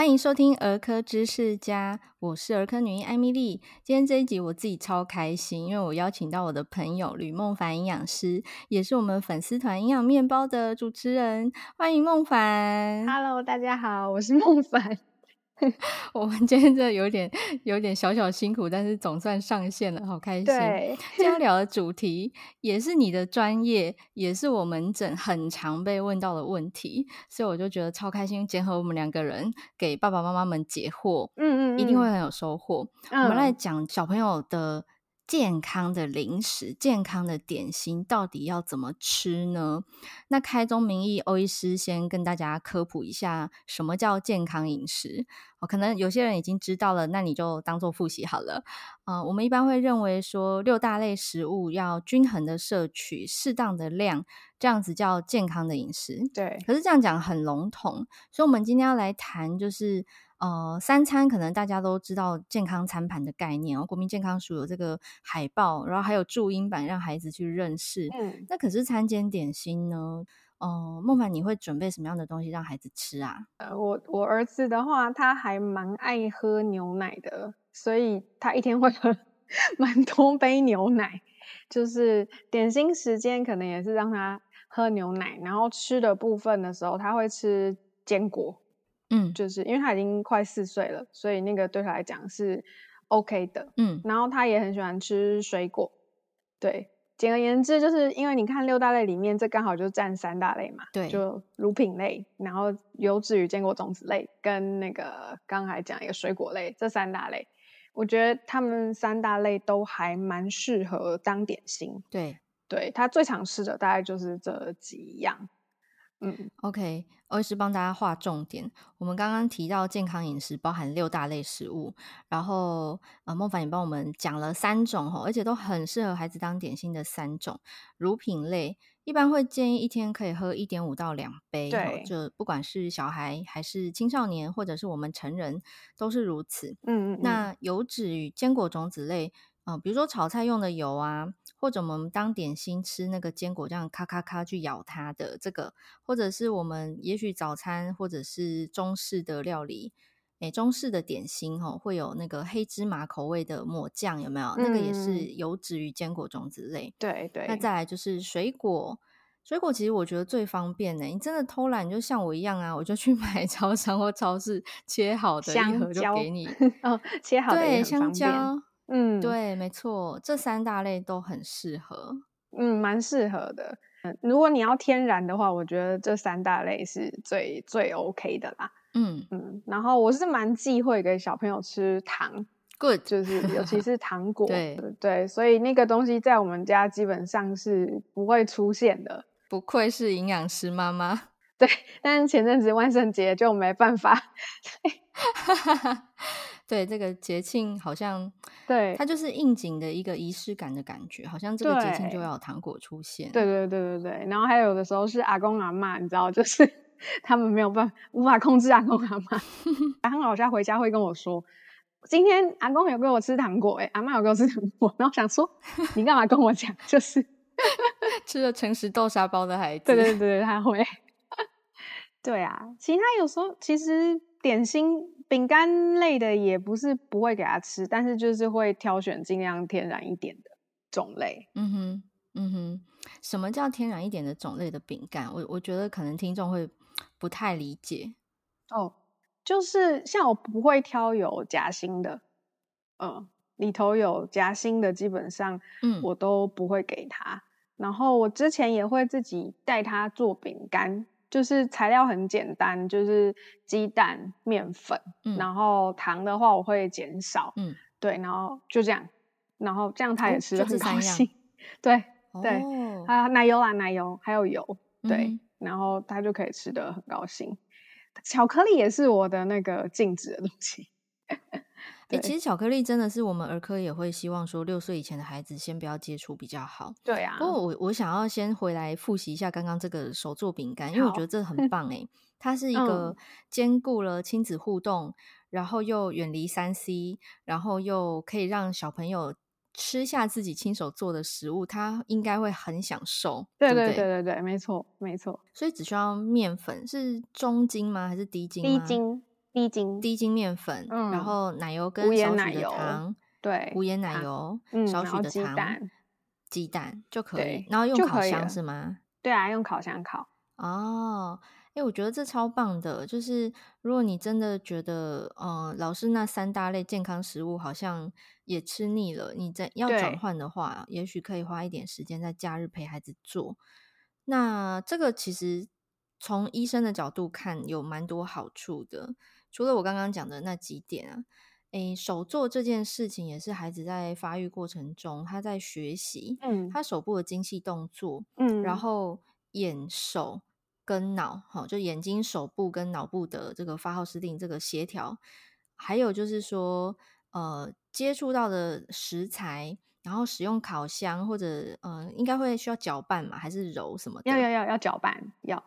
欢迎收听儿科知识家，我是儿科女医艾米丽。今天这一集我自己超开心，因为我邀请到我的朋友吕梦凡营养师，也是我们粉丝团营养面包的主持人。欢迎梦凡。Hello，大家好，我是梦凡。我们今天这有点有点小小辛苦，但是总算上线了，好开心。对，今天 聊的主题也是你的专业，也是我们诊很常被问到的问题，所以我就觉得超开心，结合我们两个人给爸爸妈妈们解惑，嗯，嗯嗯，一定会很有收获。嗯、我们来讲小朋友的。健康的零食、健康的点心到底要怎么吃呢？那开宗明义，欧医师先跟大家科普一下，什么叫健康饮食？哦，可能有些人已经知道了，那你就当做复习好了。呃，我们一般会认为说，六大类食物要均衡的摄取，适当的量，这样子叫健康的饮食。对。可是这样讲很笼统，所以我们今天要来谈就是。呃，三餐可能大家都知道健康餐盘的概念哦，国民健康署有这个海报，然后还有注音版让孩子去认识。嗯，那可是餐间点心呢？呃，孟凡，你会准备什么样的东西让孩子吃啊？呃，我我儿子的话，他还蛮爱喝牛奶的，所以他一天会喝 蛮多杯牛奶。就是点心时间可能也是让他喝牛奶，然后吃的部分的时候，他会吃坚果。嗯，就是因为他已经快四岁了，所以那个对他来讲是 OK 的。嗯，然后他也很喜欢吃水果。对，简而言之，就是因为你看六大类里面，这刚好就占三大类嘛。对，就乳品类，然后油脂与坚果种子类，跟那个刚才讲一个水果类，这三大类，我觉得他们三大类都还蛮适合当点心。对，对，他最常吃的大概就是这几样。嗯，OK，欧医师帮大家划重点。我们刚刚提到健康饮食包含六大类食物，然后呃，孟凡也帮我们讲了三种齁，而且都很适合孩子当点心的三种乳品类，一般会建议一天可以喝一点五到两杯，对，就不管是小孩还是青少年，或者是我们成人都是如此。嗯，嗯嗯。那油脂与坚果种子类，嗯、呃，比如说炒菜用的油啊。或者我们当点心吃那个坚果，这样咔咔咔去咬它的这个，或者是我们也许早餐或者是中式的料理，诶，中式的点心吼，会有那个黑芝麻口味的抹酱，有没有？嗯、那个也是油脂与坚果种子类。对对。那再来就是水果，水果其实我觉得最方便呢。你真的偷懒，就像我一样啊，我就去 买超商或超市切好的一盒就给你。哦，切好的对香蕉。嗯，对，没错，这三大类都很适合，嗯，蛮适合的。嗯，如果你要天然的话，我觉得这三大类是最最 OK 的啦。嗯嗯，然后我是蛮忌讳给小朋友吃糖，good，就是尤其 是糖果，对对，所以那个东西在我们家基本上是不会出现的。不愧是营养师妈妈，对，但是前阵子万圣节就没办法。对，这个节庆好像，对，它就是应景的一个仪式感的感觉，好像这个节庆就要有糖果出现。对对对对对，然后还有的时候是阿公阿嬷，你知道，就是 他们没有办法无法控制阿公阿嬷。还很好笑，回家会跟我说，今天阿公有给我吃糖果，诶阿嬷有给我吃糖果，然后想说你干嘛跟我讲？就是 吃了诚实豆沙包的孩子。对对对，他会。对啊，其他有时候其实点心。饼干类的也不是不会给他吃，但是就是会挑选尽量天然一点的种类。嗯哼，嗯哼，什么叫天然一点的种类的饼干？我我觉得可能听众会不太理解。哦，就是像我不会挑有夹心的，嗯，里头有夹心的基本上，嗯，我都不会给他。嗯、然后我之前也会自己带他做饼干。就是材料很简单，就是鸡蛋、面粉，嗯，然后糖的话我会减少，嗯，对，然后就这样，然后这样他也吃的很高兴，哦、对对，还有、哦、奶油啊，奶油还有油，对，嗯、然后他就可以吃的很高兴。巧克力也是我的那个禁止的东西。哎、欸，其实巧克力真的是我们儿科也会希望说，六岁以前的孩子先不要接触比较好。对啊。不过我我想要先回来复习一下刚刚这个手做饼干，因为我觉得这很棒哎、欸，它是 一个兼顾了亲子互动，嗯、然后又远离三 C，然后又可以让小朋友吃下自己亲手做的食物，他应该会很享受。对对对对对，没错没错。所以只需要面粉是中筋吗？还是低筋？低筋。低筋低筋面粉，嗯，然后奶油跟少许的糖，对，无盐奶油，嗯，少许的糖，鸡蛋，鸡蛋就可以，然后用烤箱是吗？对啊，用烤箱烤。哦。哎，我觉得这超棒的，就是如果你真的觉得，呃，老师那三大类健康食物好像也吃腻了，你在要转换的话，也许可以花一点时间在假日陪孩子做。那这个其实从医生的角度看，有蛮多好处的。除了我刚刚讲的那几点啊，诶，手做这件事情也是孩子在发育过程中，他在学习，嗯，他手部的精细动作，嗯，然后眼手。跟脑，好，就眼睛、手部跟脑部的这个发号施令，这个协调，还有就是说，呃，接触到的食材，然后使用烤箱或者，呃，应该会需要搅拌嘛，还是揉什么的？要要要要搅拌，要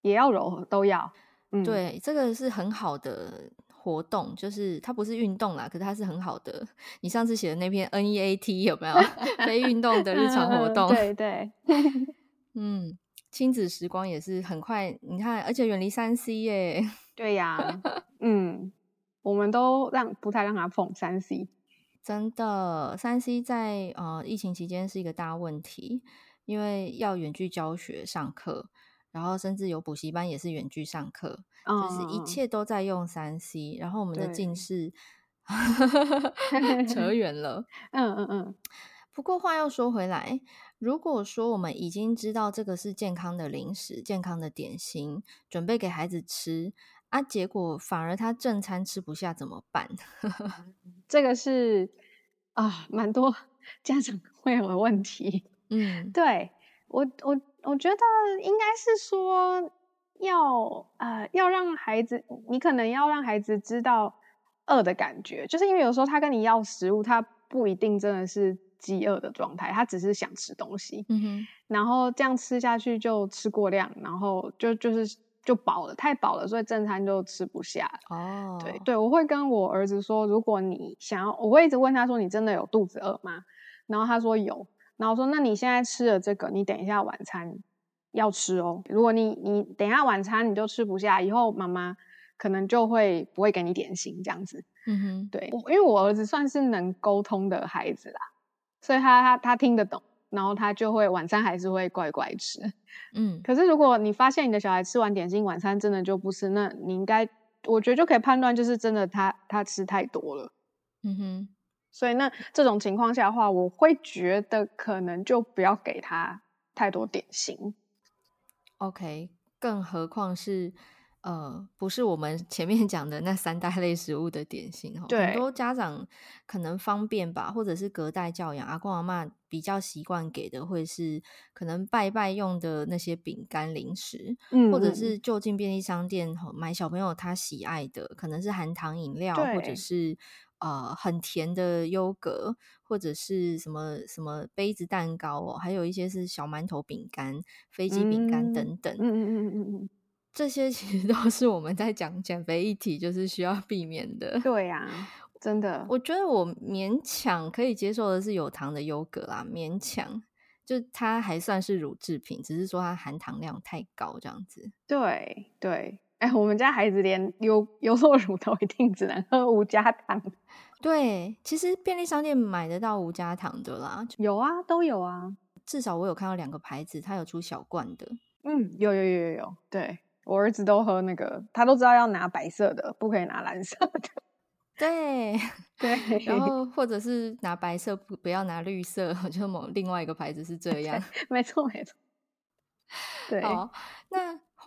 也要揉，都要。嗯，对，这个是很好的活动，就是它不是运动啦，可是它是很好的。你上次写的那篇 NEAT 有没有 非运动的日常活动？对对，嗯。亲子时光也是很快，你看，而且远离三 C 耶。对呀，嗯，我们都让不太让他碰三 C，真的，三 C 在呃疫情期间是一个大问题，因为要远距教学上课，然后甚至有补习班也是远距上课，嗯，就是一切都在用三 C，然后我们的近视 扯远了，嗯嗯嗯。不过话又说回来。如果说我们已经知道这个是健康的零食、健康的点心，准备给孩子吃啊，结果反而他正餐吃不下怎么办？这个是啊，蛮多家长会有的问题。嗯，对，我我我觉得应该是说要呃要让孩子，你可能要让孩子知道饿的感觉，就是因为有时候他跟你要食物，他不一定真的是。饥饿的状态，他只是想吃东西，嗯哼，然后这样吃下去就吃过量，然后就就是就饱了，太饱了，所以正餐就吃不下。哦，对对，我会跟我儿子说，如果你想要，我会一直问他说，你真的有肚子饿吗？然后他说有，然后我说那你现在吃了这个，你等一下晚餐要吃哦。如果你你等一下晚餐你就吃不下，以后妈妈可能就会不会给你点心这样子。嗯哼，对，因为我儿子算是能沟通的孩子啦。所以他他他听得懂，然后他就会晚餐还是会乖乖吃，嗯。可是如果你发现你的小孩吃完点心，晚餐真的就不吃，那你应该，我觉得就可以判断，就是真的他他吃太多了，嗯哼。所以那这种情况下的话，我会觉得可能就不要给他太多点心。OK，更何况是。呃，不是我们前面 讲的那三大类食物的点心，对，很多家长可能方便吧，或者是隔代教养，阿公阿妈比较习惯给的会是可能拜拜用的那些饼干零食，嗯，或者是就近便利商店买小朋友他喜爱的，可能是含糖饮料，或者是呃很甜的优格，或者是什么什么杯子蛋糕哦，还有一些是小馒头饼干、飞机饼干等等，嗯嗯嗯嗯嗯。这些其实都是我们在讲减肥议题，就是需要避免的。对呀、啊，真的，我觉得我勉强可以接受的是有糖的优格啦，勉强，就它还算是乳制品，只是说它含糖量太高这样子。对对，哎，我们家孩子连优优酪乳都一定只能喝无加糖。对，其实便利商店买得到无加糖的啦，有啊，都有啊，至少我有看到两个牌子，它有出小罐的。嗯，有有有有有，对。我儿子都喝那个，他都知道要拿白色的，不可以拿蓝色的。对对，然后或者是拿白色，不不要拿绿色，就某另外一个牌子是这样。没错没错。对。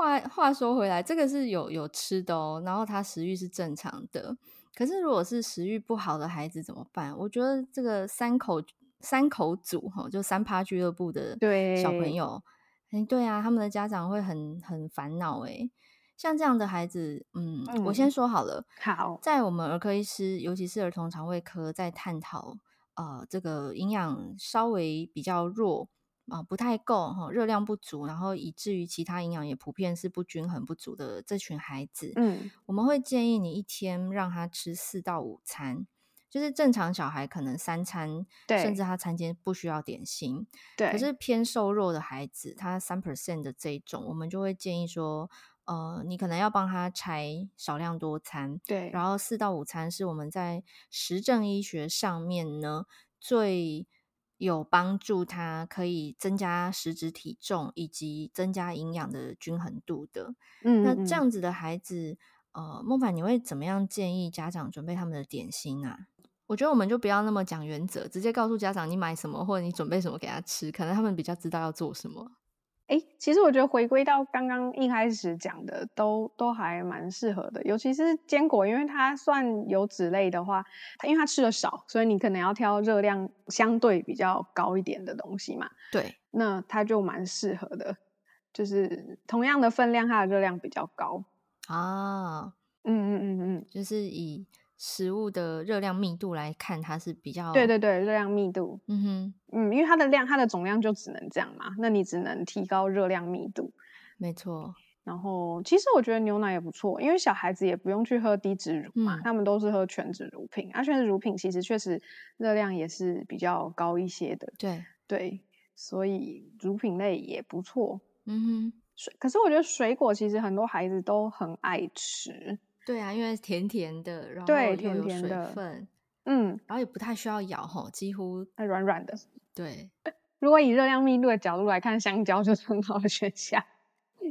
话话说回来，这个是有有吃的哦，然后他食欲是正常的。可是如果是食欲不好的孩子怎么办？我觉得这个三口三口组哈，就三趴俱乐部的小朋友。哎，对啊，他们的家长会很很烦恼哎。像这样的孩子，嗯，嗯，我先说好了。好，在我们儿科医师，尤其是儿童肠胃科，在探讨呃这个营养稍微比较弱啊、呃，不太够哈，热量不足，然后以至于其他营养也普遍是不均衡不足的这群孩子，嗯，我们会建议你一天让他吃四到五餐。就是正常小孩可能三餐，甚至他餐间不需要点心。对，可是偏瘦弱的孩子，他三 percent 的这一种，我们就会建议说，呃，你可能要帮他拆少量多餐，对，然后四到五餐是我们在实证医学上面呢最有帮助，他可以增加实质体重以及增加营养的均衡度的。嗯，嗯，那这样子的孩子，呃，孟凡，你会怎么样建议家长准备他们的点心啊？我觉得我们就不要那么讲原则，直接告诉家长你买什么或者你准备什么给他吃，可能他们比较知道要做什么。哎，其实我觉得回归到刚刚一开始讲的，都都还蛮适合的，尤其是坚果，因为它算油脂类的话，它因为它吃的少，所以你可能要挑热量相对比较高一点的东西嘛。对，那它就蛮适合的，就是同样的分量，它的热量比较高啊。嗯嗯嗯嗯，就是以。食物的热量密度来看，它是比较对对对，热量密度，嗯哼，嗯，因为它的量，它的总量就只能这样嘛，那你只能提高热量密度，没错。然后，其实我觉得牛奶也不错，因为小孩子也不用去喝低脂乳嘛，嗯、他们都是喝全脂乳品，而、啊、全脂乳品其实确实热量也是比较高一些的，对对，所以乳品类也不错，嗯哼。水，可是我觉得水果其实很多孩子都很爱吃。对啊，因为甜甜的，然后又有水分，甜甜的嗯，然后也不太需要咬吼，几乎软软的。对，如果以热量密度的角度来看，香蕉就是很好的选项。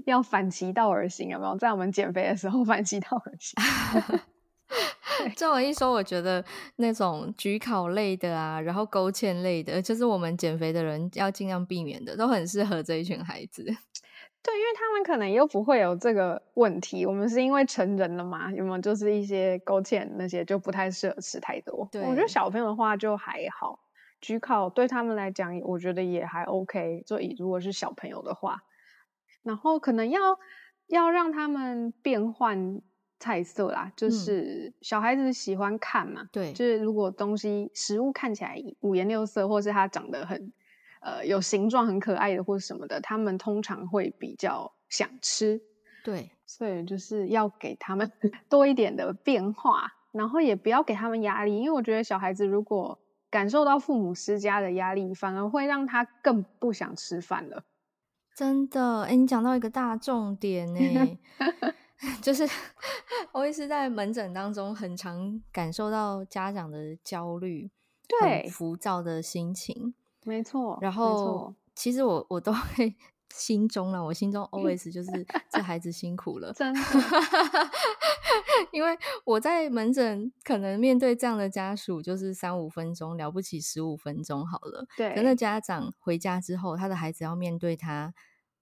要反其道而行，有没有？在我们减肥的时候反其道而行。这么一说，我觉得那种焗烤类的啊，然后勾芡类的，就是我们减肥的人要尽量避免的，都很适合这一群孩子。对，因为他们可能又不会有这个问题。我们是因为成人了嘛，有没有？就是一些勾芡那些就不太适合吃太多。对，我觉得小朋友的话就还好，焗烤对他们来讲，我觉得也还 OK。就以如果是小朋友的话，然后可能要要让他们变换菜色啦，就是小孩子喜欢看嘛，对，就是如果东西食物看起来五颜六色，或是它长得很。呃，有形状很可爱的或者什么的，他们通常会比较想吃。对，所以就是要给他们 多一点的变化，然后也不要给他们压力，因为我觉得小孩子如果感受到父母施加的压力，反而会让他更不想吃饭了。真的，哎，你讲到一个大重点呢 就是我也是在门诊当中很常感受到家长的焦虑，对，浮躁的心情。没错，然后其实我我都会心中了，我心中 always 就是这孩子辛苦了，真的，因为我在门诊可能面对这样的家属，就是三五分钟了不起，十五分钟好了。对，可那家长回家之后，他的孩子要面对他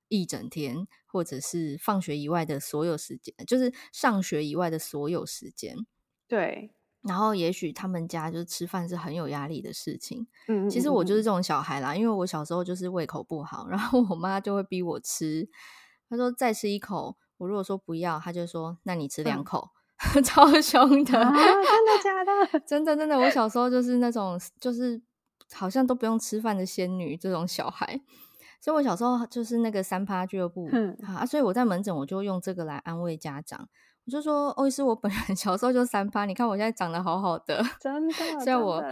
一整天，或者是放学以外的所有时间，就是上学以外的所有时间。对。然后，也许他们家就是吃饭是很有压力的事情。嗯，嗯，嗯，其实我就是这种小孩啦，因为我小时候就是胃口不好，然后我妈就会逼我吃。她说再吃一口，我如果说不要，她就说那你吃两口，嗯、超凶的。啊，真的假的？真的真的，我小时候就是那种就是好像都不用吃饭的仙女这种小孩，所以我小时候就是那个三趴俱乐部、嗯、啊，所以我在门诊我就用这个来安慰家长。我就说，欧医师，我本人 小时候就三八，你看我现在长得好好的，真的。虽然我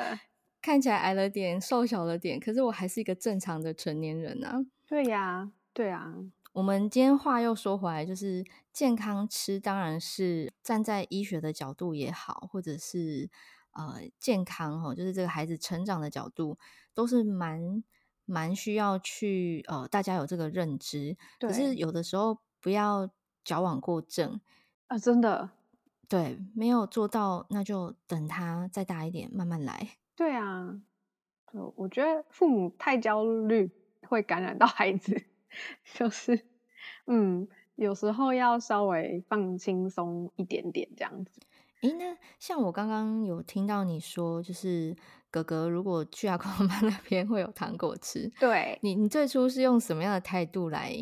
看起来矮了点，瘦小了点，可是我还是一个正常的成年人啊。对呀，对啊。我们今天话又说回来，就是健康吃，当然是站在医学的角度也好，或者是呃健康哈，就是这个孩子成长的角度，都是蛮蛮需要去呃大家有这个认知。可是有的时候不要矫枉过正。啊，真的，对，没有做到，那就等他再大一点，慢慢来。对啊，就我觉得父母太焦虑会感染到孩子，就是，嗯，有时候要稍微放轻松一点点这样子。诶，那像我刚刚有听到你说，就是哥哥如果去阿公妈那边会有糖果吃，对，你，你最初是用什么样的态度来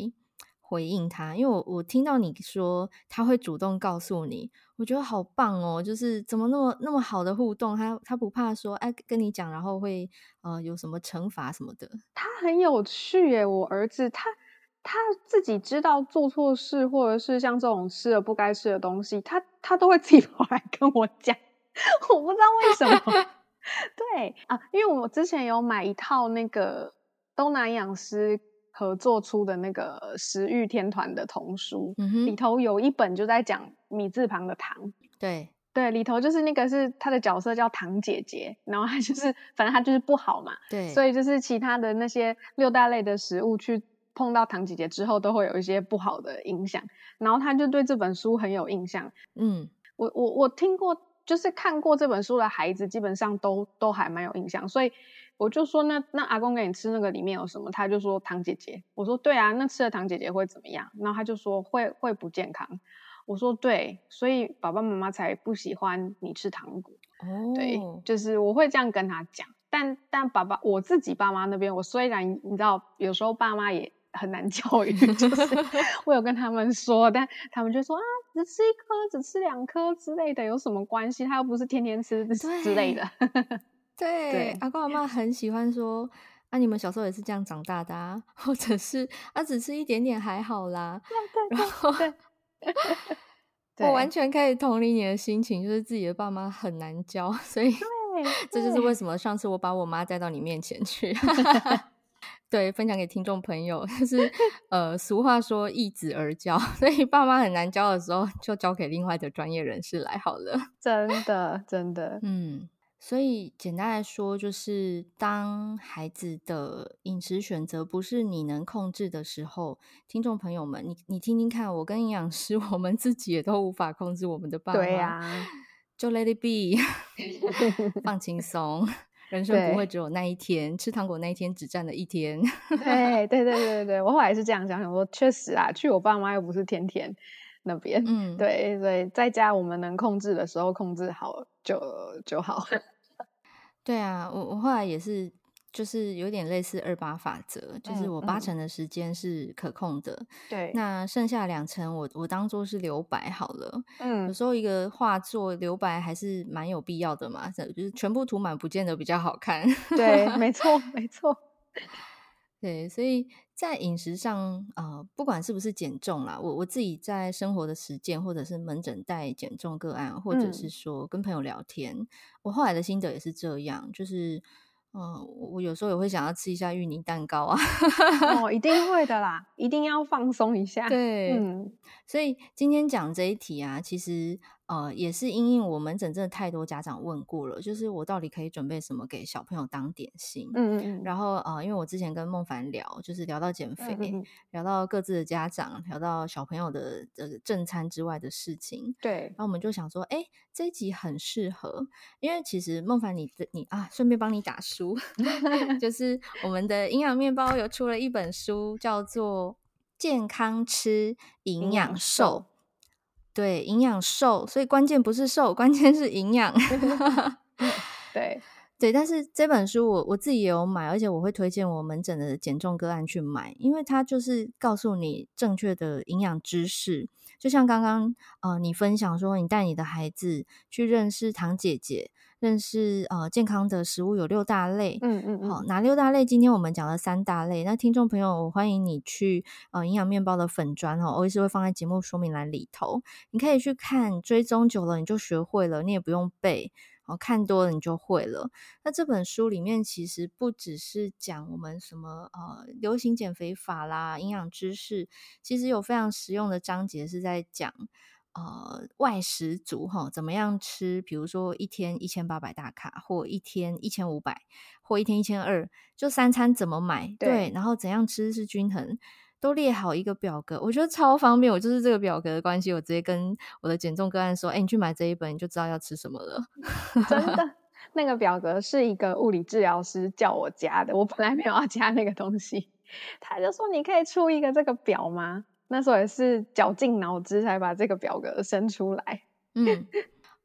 回应他，因为我我听到你说他会主动告诉你，我觉得好棒哦！就是怎么那么那么好的互动，他他不怕说哎跟你讲，然后会呃有什么惩罚什么的。他很有趣耶，我儿子他他自己知道做错事，或者是像这种吃了不该吃的东西，他他都会自己跑来跟我讲，我不知道为什么。对啊，因为我之前有买一套那个东南养师。合作出的那个食欲天团的童书，嗯哼，里头有一本就在讲米字旁的糖。对。对，里头就是那个是他的角色叫糖姐姐，然后他就是反正他就是不好嘛，对，所以就是其他的那些六大类的食物去碰到糖姐姐之后，都会有一些不好的影响，然后他就对这本书很有印象。嗯，我我我听过，就是看过这本书的孩子，基本上都都还蛮有印象，所以我就说那那阿公给你吃那个里面有什么？他就说糖姐姐。我说对啊，那吃了糖姐姐会怎么样？然后他就说会会不健康。我说对，所以爸爸妈妈才不喜欢你吃糖果。哦，对，就是我会这样跟他讲。但但爸爸我自己爸妈那边，我虽然你知道，有时候爸妈也很难 教育，就是 我有跟他们说，但他们就说啊，只吃一颗，只吃两颗之类的，有什么关系？他又不是天天吃之类的。对，对阿公阿妈很喜欢说啊，你们小时候也是这样长大的啊，或者是啊，只吃一点点还好啦。然后对。我完全可以同理你的心情，就是自己的爸妈很难教，所以这就是为什么上次我把我妈带到你面前去，对，分享给听众朋友，就是呃，俗话说易子而教，所以爸妈很难教的时候，就交给另外的专业人士来好了。真的，真的，嗯。所以简单来说，就是当孩子的饮食选择不是你能控制的时候，听众朋友们，你你听听看，我跟营养师，我们自己也都无法控制我们的爸妈，对呀、啊，就 let it be，放轻松，人生不会只有那一天，吃糖果那一天只占了一天。对对对对对，我后来是这样想想说，确实啊，去我爸妈又不是天天那边，嗯，对所以，在家我们能控制的时候控制好就就好。对啊，我我后来也是，就是有点类似二八法则，嗯、就是我八成的时间是可控的，对、嗯，那剩下两成我我当做是留白好了。嗯，有时候一个画作留白还是蛮有必要的嘛，就是全部涂满不见得比较好看。对，没错，没错。对，所以在饮食上，呃，不管是不是减重啦，我我自己在生活的实践，或者是门诊带减重个案，或者是说跟朋友聊天，嗯、我后来的心得也是这样，就是。嗯，我有时候也会想要吃一下芋泥蛋糕啊。哦，一定会的啦，一定要放松一下。对，嗯，所以今天讲这一题啊，其实呃也是因应我门诊真的太多家长问过了，就是我到底可以准备什么给小朋友当点心？嗯嗯嗯。然后呃，因为我之前跟孟凡聊，就是聊到减肥，嗯嗯聊到各自的家长，聊到小朋友的这个正餐之外的事情。对。然后我们就想说，哎，这一集很适合，因为其实孟凡你的你啊，顺便帮你打书。就是我们的营养面包有出了一本书，叫做《健康吃营养瘦》。对，营养瘦，所以关键不是瘦，关键是营养。对对，但是这本书我我自己也有买，而且我会推荐我门诊的减重个案去买，因为它就是告诉你正确的营养知识。就像刚刚呃，你分享说，你带你的孩子去认识唐姐姐。认识呃健康的食物有六大类，嗯嗯嗯，好，哪六大类？今天我们讲了三大类。那听众朋友，我欢迎你去呃营养面包的粉专哦，我也是会放在节目说明栏里头，你可以去看，追踪久了你就学会了，你也不用背，哦，看多了你就会了。那这本书里面其实不只是讲我们什么呃流行减肥法啦、营养知识，其实有非常实用的章节是在讲。呃，外食族哈，怎么样吃？比如说一天一千八百大卡，或一天一千五百，或一天一千二，就三餐怎么买？对，对，然后怎样吃是均衡，都列好一个表格，我觉得超方便。我就是这个表格的关系，我直接跟我的减重个案说：“哎，你去买这一本，你就知道要吃什么了。”真的，那个表格是一个物理治疗师叫我加的，我本来没有要加那个东西，他就说：“你可以出一个这个表吗？”那时候也是绞尽脑汁才把这个表格生出来。嗯，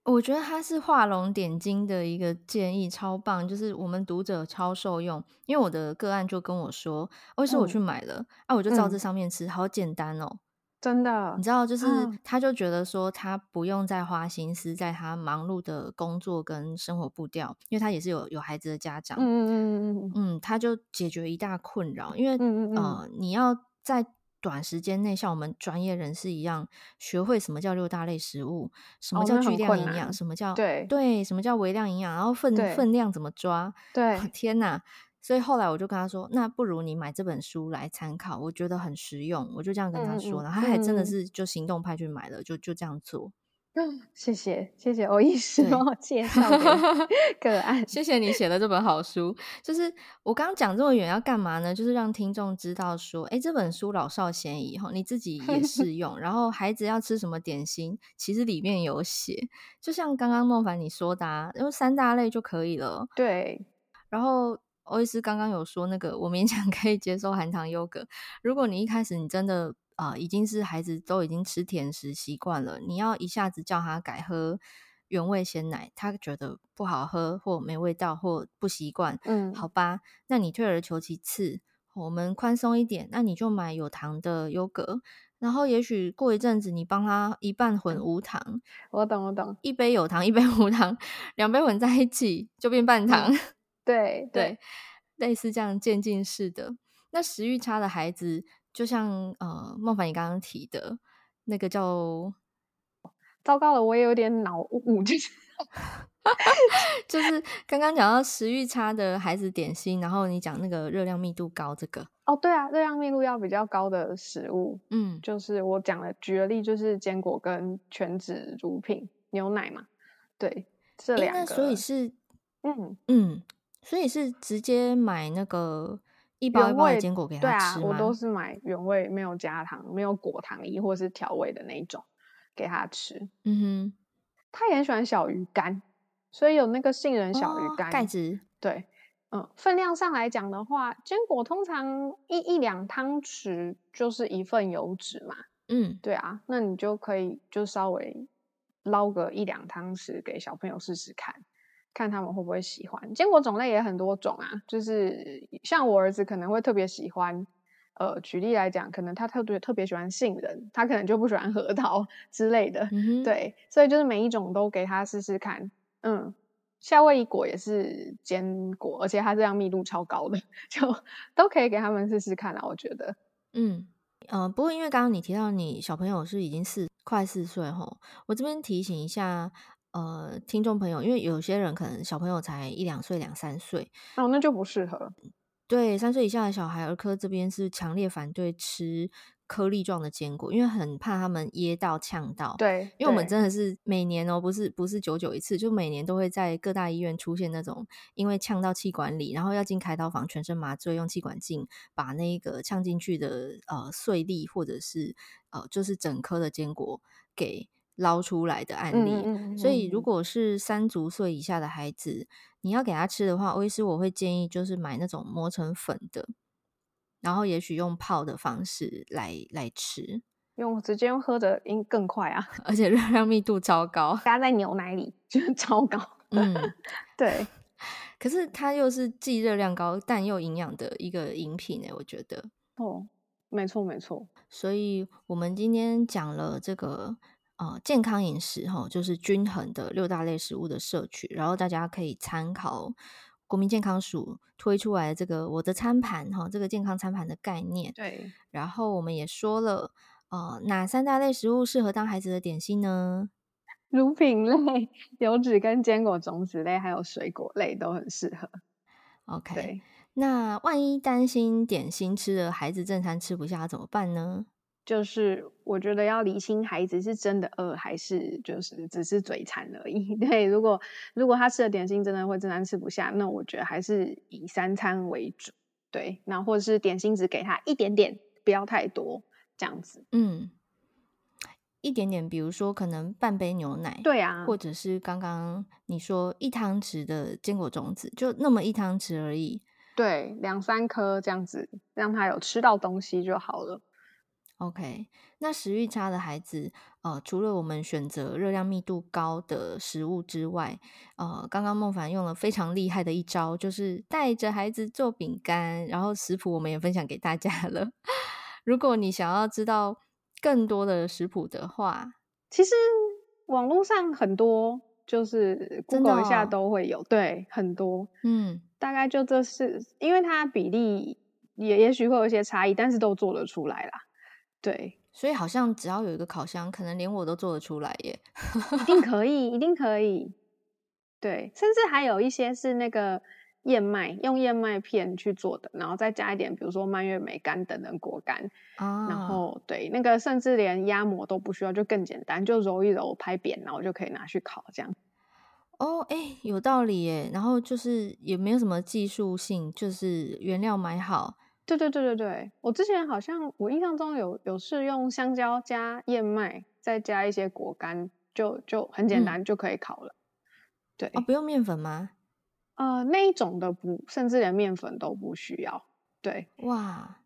我觉得它是画龙点睛的一个建议，超棒，就是我们读者超受用。因为我的个案就跟我说，哦，是我去买了，嗯、啊，我就照这上面吃，嗯、好简单哦，真的。你知道，就是他就觉得说，他不用再花心思在他忙碌的工作跟生活步调，因为他也是有有孩子的家长。嗯嗯嗯嗯嗯，他就解决一大困扰，因为嗯嗯嗯呃，你要在。短时间内像我们专业人士一样，学会什么叫六大类食物，什么叫巨量营养，什么叫对对，什么叫微量营养，然后分分量怎么抓？对，天哪，所以后来我就跟他说：“那不如你买这本书来参考，我觉得很实用。”我就这样跟他说，然后他还真的是就行动派去买了，就就这样做。嗯，谢谢谢谢欧医师帮我介绍 个案，谢谢你写的这本好书。就是我刚刚讲这么远要干嘛呢？就是让听众知道说，哎，这本书老少咸宜哈，你自己也 适用。然后孩子要吃什么点心，其实里面有写，就像刚刚孟凡你说的，啊，用三大类就可以了。对。然后欧医师刚刚有说那个，我勉强可以接受含糖优格。如果你一开始你真的。啊、呃，已经是孩子都已经吃甜食习惯了，你要一下子叫他改喝原味鲜奶，他觉得不好喝或没味道或不习惯，嗯，好吧，那你退而求其次，我们宽松一点，那你就买有糖的优格，然后也许过一阵子你帮他一半混无糖，我懂我懂，一杯有糖一杯无糖，两杯混在一起就变半糖，嗯、对对，对，类似这样渐进式的。那食欲差的孩子。就像呃，孟凡你刚刚提的那个叫糟糕了，我也有点脑雾，就是就是刚刚讲到食欲差的孩子点心，然后你讲那个热量密度高这个哦，对啊，热量密度要比较高的食物，嗯，就是我讲了举个例，就是坚果跟全脂乳品牛奶嘛，对，这两个，所以是嗯嗯，所以是直接买那个。一包一包的坚果给他吃吗？对啊，我都是买原味，没有加糖，没有果糖衣或是调味的那一种给他吃。嗯哼，他也很喜欢小鱼干，所以有那个杏仁小鱼干，钙质。对，嗯，分量上来讲的话，坚果通常一一两汤匙就是一份油脂嘛。嗯，对啊，那你就可以就稍微捞个一两汤匙给小朋友试试看。看他们会不会喜欢。坚果种类也很多种啊，就是像我儿子可能会特别喜欢，呃，举例来讲，可能他特别特别喜欢杏仁，他可能就不喜欢核桃 之类的，嗯、对，所以就是每一种都给他试试看，嗯，夏威夷果也是坚果，而且它这样密度超高的，就都可以给他们试试看啊，我觉得，嗯，呃，不过因为刚刚你提到你小朋友是已经四快四岁吼，我这边提醒一下。呃，听众朋友，因为有些人可能小朋友才一两岁、两三岁，哦，那就不适合。对，三岁以下的小孩，儿科这边是强烈反对吃颗粒状的坚果，因为很怕他们噎到、呛到。对，因为我们真的是每年哦，不是不是久久一次，就每年都会在各大医院出现那种因为呛到气管里，然后要进开刀房，全身麻醉，用气管镜把那个呛进去的呃碎粒或者是呃就是整颗的坚果给。捞出来的案例，嗯嗯嗯，所以如果是三足岁以下的孩子，你要给他吃的话，欧医师我会建议就是买那种磨成粉的，然后也许用泡的方式来来吃，用直接用喝的应更快啊，而且热量密度超高，加在牛奶里就是超高，嗯，对，可是它又是既热量高但又营养的一个饮品呢，我觉得，哦，没错没错，所以我们今天讲了这个。呃，健康饮食哈，就是均衡的六大类食物的摄取，然后大家可以参考国民健康署推出来的这个我的餐盘哈，这个健康餐盘的概念。对，然后我们也说了，呃，哪三大类食物适合当孩子的点心呢？乳品类、油脂跟坚果种子类，还有水果类都很适合。OK，那万一担心点心吃的孩子正餐吃不下怎么办呢？就是我觉得要理清孩子是真的饿还是就是只是嘴馋而已。对，如果如果他吃的点心真的会正餐吃不下，那我觉得还是以三餐为主。对，那或者是点心只给他一点点，不要太多，这样子。嗯，一点点，比如说可能半杯牛奶，对啊，或者是刚刚你说一汤匙的坚果种子，就那么一汤匙而已。对，两三颗这样子，让他有吃到东西就好了。OK，那食欲差的孩子，呃，除了我们选择热量密度高的食物之外，呃，刚刚孟凡用了非常厉害的一招，就是带着孩子做饼干，然后食谱我们也分享给大家了。如果你想要知道更多的食谱的话，其实网络上很多，就是 Google 一下都会有，对，很多，嗯，大概就这是，因为它比例也也许会有一些差异，但是都做得出来啦。对，所以好像只要有一个烤箱，可能连我都做得出来耶。一定 可以，一定可以。对，甚至还有一些是那个燕麦，用燕麦片去做的，然后再加一点，比如说蔓越莓干等等果干啊，然后对那个甚至连压模都不需要，就更简单，就揉一揉拍扁，然后就可以拿去烤这样。哦，哎、欸，有道理耶。然后就是也没有什么技术性，就是原料买好。对对对对对，我之前好像我印象中有有是用香蕉加燕麦，再加一些果干，就就很简单就可以烤了。嗯、对哦，不用面粉吗？呃，那一种的不，甚至连面粉都不需要。对，哇，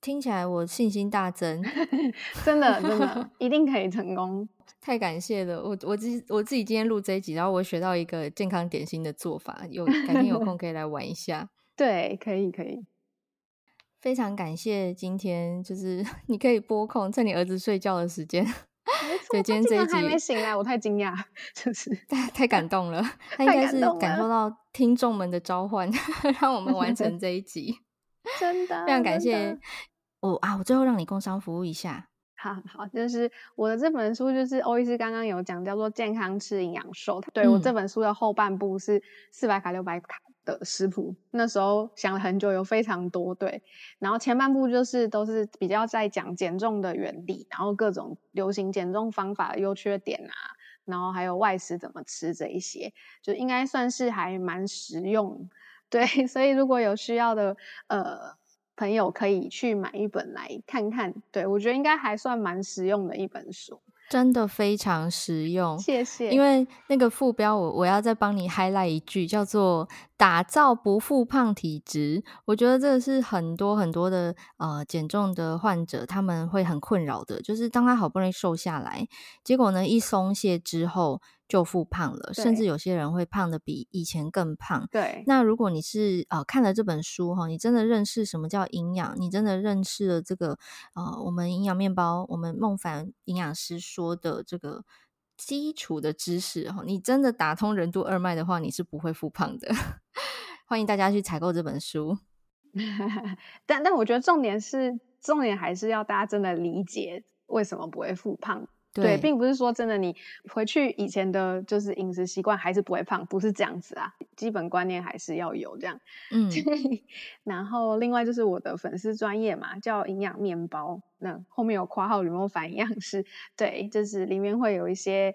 听起来我信心大增，真的真的一定可以成功，太感谢了。我我自我自己今天录这一集，然后我学到一个健康点心的做法，有改天有空可以来玩一下。对，可以可以，非常感谢今天，就是 你可以播空趁你儿子睡觉的时间。对，今天这一集还没醒来，我太惊讶，就是太太感动了。他应该是感受到听众们的召唤，让我们完成这一集。真的，非常感谢。我啊，我最后让你工商服务一下。好好，就是我的这本书，就是欧医师刚刚有讲，叫做《健康吃营养瘦》。对，我这本书的后半部是四百卡六百卡。的食谱，那时候想了很久，有非常多对，然后前半部就是都是比较在讲减重的原理，然后各种流行减重方法的优缺点啊，然后还有外食怎么吃这一些，就应该算是还蛮实用，对，所以如果有需要的呃朋友可以去买一本来看看，对，我觉得应该还算蛮实用的一本书。真的非常实用，谢谢。因为那个副标我，我我要再帮你 highlight 一句，叫做“打造不复胖体质”。我觉得这个是很多很多的呃减重的患者他们会很困扰的，就是当他好不容易瘦下来，结果呢一松懈之后。就复胖了，甚至有些人会胖的比以前更胖。对，那如果你是呃看了这本书哈，你真的认识什么叫营养，你真的认识了这个呃我们营养面包，我们孟凡营养师说的这个基础的知识哈，你真的打通任督二脉的话，你是不会复胖的。欢迎大家去采购这本书。但但我觉得重点是，重点还是要大家真的理解为什么不会复胖。对，对，并不是说真的，你回去以前的就是饮食习惯还是不会胖，不是这样子啊。基本观念还是要有这样。嗯，然后另外就是我的粉丝专业嘛，叫营养面包，那后面有括号吕孟凡营养师，对，就是里面会有一些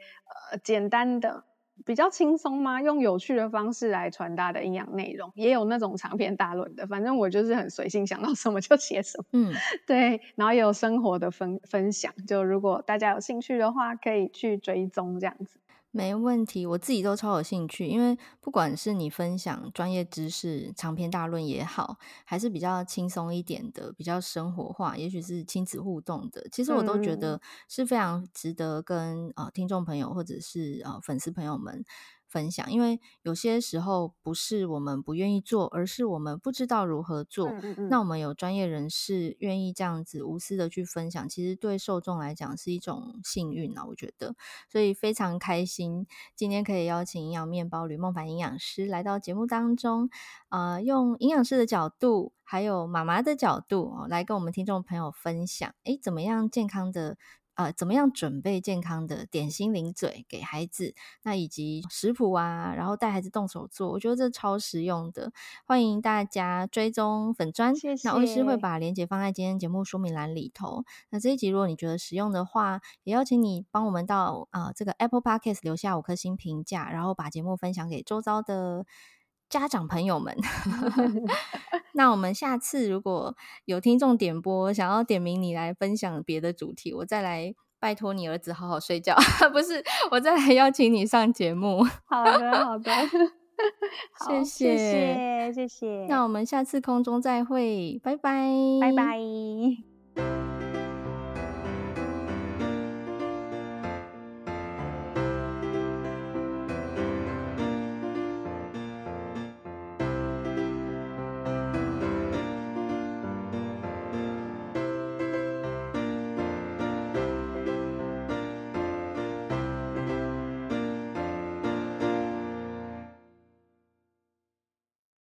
呃简单的。比较轻松吗？用有趣的方式来传达的营养内容，也有那种长篇大论的。反正我就是很随性，想到什么就写什么。嗯，对。然后也有生活的分分享，就如果大家有兴趣的话，可以去追踪这样子。没问题，我自己都超有兴趣，因为不管是你分享专业知识、长篇大论也好，还是比较轻松一点的、比较生活化，也许是亲子互动的，其实我都觉得是非常值得跟呃听众朋友或者是呃粉丝朋友们。分享，因为有些时候不是我们不愿意做，而是我们不知道如何做。嗯嗯嗯。那我们有专业人士愿意这样子无私的去分享，其实对受众来讲是一种幸运啊，我觉得。所以非常开心，今天可以邀请营养面包吕梦凡营养师来到节目当中，呃，用营养师的角度，还有妈妈的角度，哦，来跟我们听众朋友分享，诶，怎么样健康的。呃，怎么样准备健康的点心零嘴给孩子？那以及食谱啊，然后带孩子动手做，我觉得这超实用的。欢迎大家追踪粉砖，谢谢。那欧医师会把链接放在今天节目说明栏里头。那这一集如果你觉得实用的话，也邀请你帮我们到呃这个 Apple Podcast 留下五颗星评价，然后把节目分享给周遭的。家长朋友们，那我们下次如果有听众点播，想要点名你来分享别的主题，我再来拜托你儿子好好睡觉，不是，我再来邀请你上节目。好的，好的，好谢谢，谢谢，谢谢。那我们下次空中再会，拜拜，拜拜。